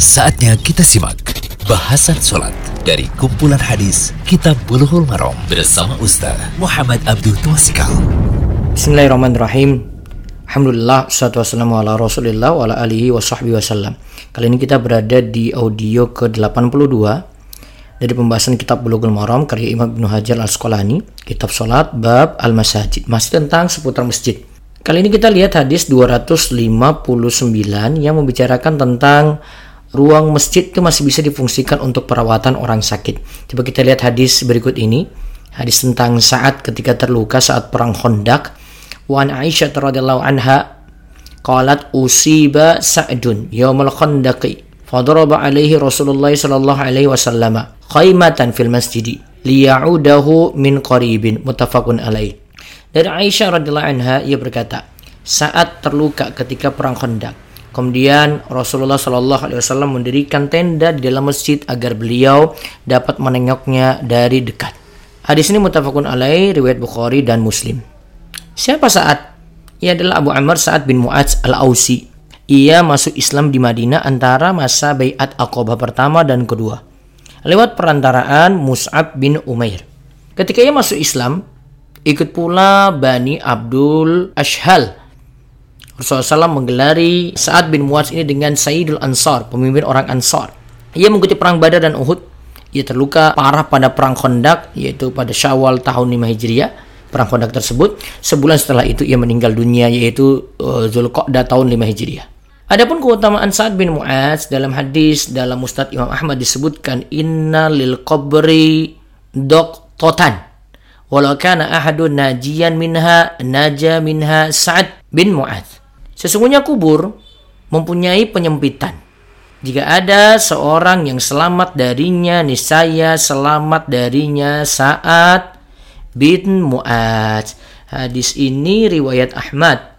Saatnya kita simak bahasan sholat dari kumpulan hadis Kitab Bulughul Maram bersama Ustaz Muhammad Abdul Twasikal. Bismillahirrahmanirrahim. Alhamdulillah, salatu wassalamu ala rasulillah wa ala alihi wa sahbihi wasallam. Kali ini kita berada di audio ke-82 dari pembahasan kitab Bulughul Maram karya Imam Ibnu Hajar Al-Asqalani, kitab salat bab Al-Masajid, masih tentang seputar masjid. Kali ini kita lihat hadis 259 yang membicarakan tentang ruang masjid itu masih bisa difungsikan untuk perawatan orang sakit. Coba kita lihat hadis berikut ini. Hadis tentang saat ketika terluka saat perang Khandaq. Wa an Aisyah radhiyallahu anha qalat usiba Sa'dun yaumul Khandaqi fadaraba alaihi Rasulullah sallallahu alaihi wasallam khaymatan fil masjid liya'udahu min qaribin muttafaqun alaih. Dari Aisyah radhiyallahu anha ia berkata, saat terluka ketika perang Khandaq Kemudian Rasulullah Shallallahu Alaihi Wasallam mendirikan tenda di dalam masjid agar beliau dapat menengoknya dari dekat. Hadis ini mutafakun alaih riwayat Bukhari dan Muslim. Siapa saat? Ia adalah Abu Amr Sa'ad bin Mu'adz al-Ausi. Ia masuk Islam di Madinah antara masa Bayat Aqabah pertama dan kedua. Lewat perantaraan Mus'ab bin Umair. Ketika ia masuk Islam, ikut pula Bani Abdul Ashhal Rasulullah SAW menggelari Sa'ad bin Muaz ini dengan Sayyidul Ansar, pemimpin orang Ansar. Ia mengikuti perang Badar dan Uhud. Ia terluka parah pada perang Khandaq, yaitu pada Syawal tahun 5 Hijriah. Perang Khandaq tersebut, sebulan setelah itu ia meninggal dunia, yaitu uh, Zulqa'dah tahun 5 Hijriah. Adapun keutamaan Sa'ad bin Mu'az dalam hadis dalam Mustad Imam Ahmad disebutkan inna lil qabri totan walau kana ahadun najian minha naja minha Sa'ad bin Mu'az Sesungguhnya kubur mempunyai penyempitan. Jika ada seorang yang selamat darinya, niscaya selamat darinya saat bin Mu'ad. Hadis ini riwayat Ahmad.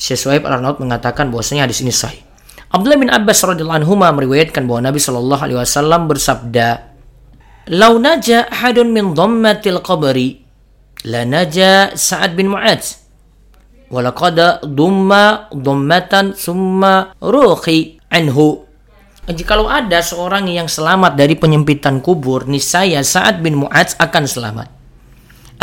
Syekh Al-Arnaud mengatakan bahwasanya hadis ini sahih. Abdullah bin Abbas radhiyallahu anhu meriwayatkan bahwa Nabi Shallallahu alaihi wasallam bersabda, "Lau naja ahadun min dhammatil qabri, la naja Sa'ad bin Mu'adz." Walaqad dumma dummatan summa ruhi anhu Jikalau ada seorang yang selamat dari penyempitan kubur, niscaya saat bin Mu'adz akan selamat.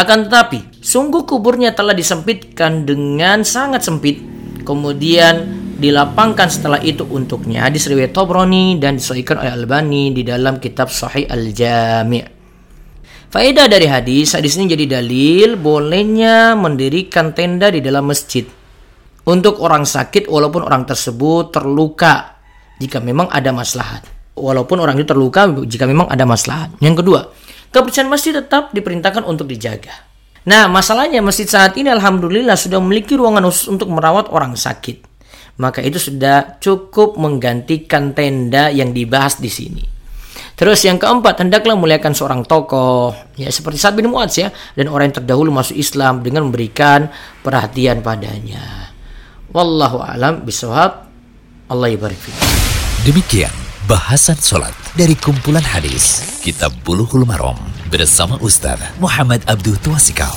Akan tetapi, sungguh kuburnya telah disempitkan dengan sangat sempit, kemudian dilapangkan setelah itu untuknya. Hadis riwayat Tobroni dan disahihkan oleh Albani di dalam kitab Sahih Al-Jami'. Faedah dari hadis, hadis ini jadi dalil bolehnya mendirikan tenda di dalam masjid untuk orang sakit walaupun orang tersebut terluka jika memang ada maslahat. Walaupun orang itu terluka jika memang ada maslahat. Yang kedua, kebersihan masjid tetap diperintahkan untuk dijaga. Nah, masalahnya masjid saat ini alhamdulillah sudah memiliki ruangan khusus untuk merawat orang sakit. Maka itu sudah cukup menggantikan tenda yang dibahas di sini. Terus yang keempat, hendaklah muliakan seorang tokoh, ya seperti Sa'ad bin Mu'adz ya, dan orang yang terdahulu masuk Islam dengan memberikan perhatian padanya. Wallahu alam bisawab. Allah ibarik Demikian bahasan sholat dari kumpulan hadis Kitab Bulughul Maram bersama Ustaz Muhammad Abdul Tuasikal.